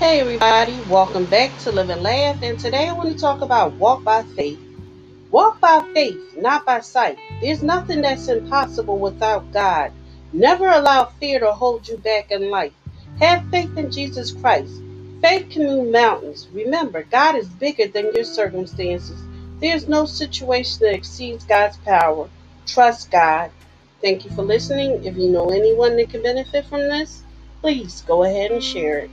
Hey everybody, welcome back to Live and Laugh. And today I want to talk about walk by faith. Walk by faith, not by sight. There's nothing that's impossible without God. Never allow fear to hold you back in life. Have faith in Jesus Christ. Faith can move mountains. Remember, God is bigger than your circumstances. There's no situation that exceeds God's power. Trust God. Thank you for listening. If you know anyone that can benefit from this, please go ahead and share it.